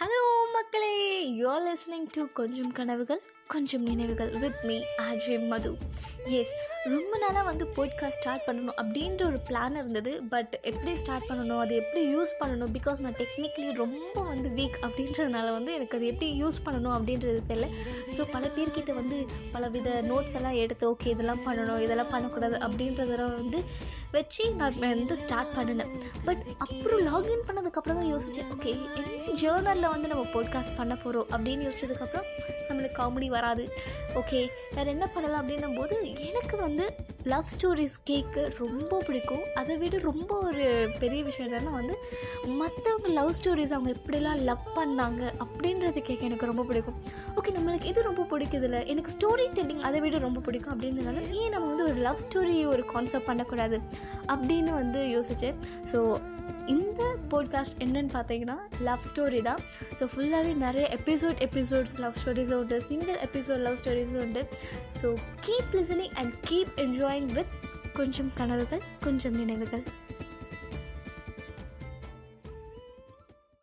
Hello மக்களே. You are listening to கொஞ்சம் கனவுகள் கொஞ்சம் நினைவுகள் with me RJ Madhu S ரொம்ப நாளாக வந்து போட்காஸ்ட் ஸ்டார்ட் பண்ணணும் அப்படின்ற ஒரு பிளான் இருந்தது. பட் எப்படி ஸ்டார்ட் பண்ணணும் அது எப்படி யூஸ் பண்ணணும்? பிகாஸ் நான் டெக்னிக்கலி ரொம்ப வந்து வீக் அப்படின்றதுனால வந்து எனக்கு அது எப்படி யூஸ் பண்ணணும் அப்படின்றது தெரியல. ஸோ பல பேர்கிட்ட வந்து பலவித நோட்ஸ் எல்லாம் எடுத்து ஓகே இதெல்லாம் பண்ணணும் இதெல்லாம் பண்ணக்கூடாது அப்படின்றதெல்லாம் வந்து வச்சு நான் வந்து ஸ்டார்ட் பண்ணினேன். பட் அப்புறம் லாகின் பண்ணதுக்கப்புறம் தான் யோசித்தேன் ஓகே என்ன ஜேர்னலில் வந்து நம்ம போட்காஸ்ட் பண்ண போகிறோம் அப்படின்னு யோசிச்சதுக்கப்புறம் நம்மளுக்கு காமெடி வராது. ஓகே வேறு என்ன பண்ணலாம் அப்படின்னும் போது எனக்கு வந்து லவ் ஸ்டோரிஸ் கேட்க ரொம்ப பிடிக்கும். அதை விட ரொம்ப ஒரு பெரிய விஷயம் என்னென்னா வந்து மற்றவங்க லவ் ஸ்டோரிஸ் அவங்க எப்படிலாம் லவ் பண்ணாங்க அப்படின்றது கேட்க எனக்கு ரொம்ப பிடிக்கும். ஓகே நம்மளுக்கு இது ரொம்ப பிடிக்குதுல்ல? எனக்கு ஸ்டோரி டெல்லிங் அதை விட ரொம்ப பிடிக்கும் அப்படின்றதுனால ஏன் நம்ம வந்து ஒரு லவ் ஸ்டோரி ஒரு கான்செப்ட் பண்ணக்கூடாது அப்படின்னு வந்து யோசித்தேன் ஸோ இந்த போட்காஸ்ட் என்னன்னு பார்த்தீங்கன்னா லவ் ஸ்டோரி தான். ஸோ ஃபுல்லாகவே நிறைய எபிசோட் எபிசோட்ஸ் லவ் ஸ்டோரிஸும் உண்டு. சிங்கிள் எபிசோட் லவ் ஸ்டோரிஸும் உண்டு. So keep listening and keep enjoying with கொஞ்சம் கனவுகள் கொஞ்சம் நினைவுகள்.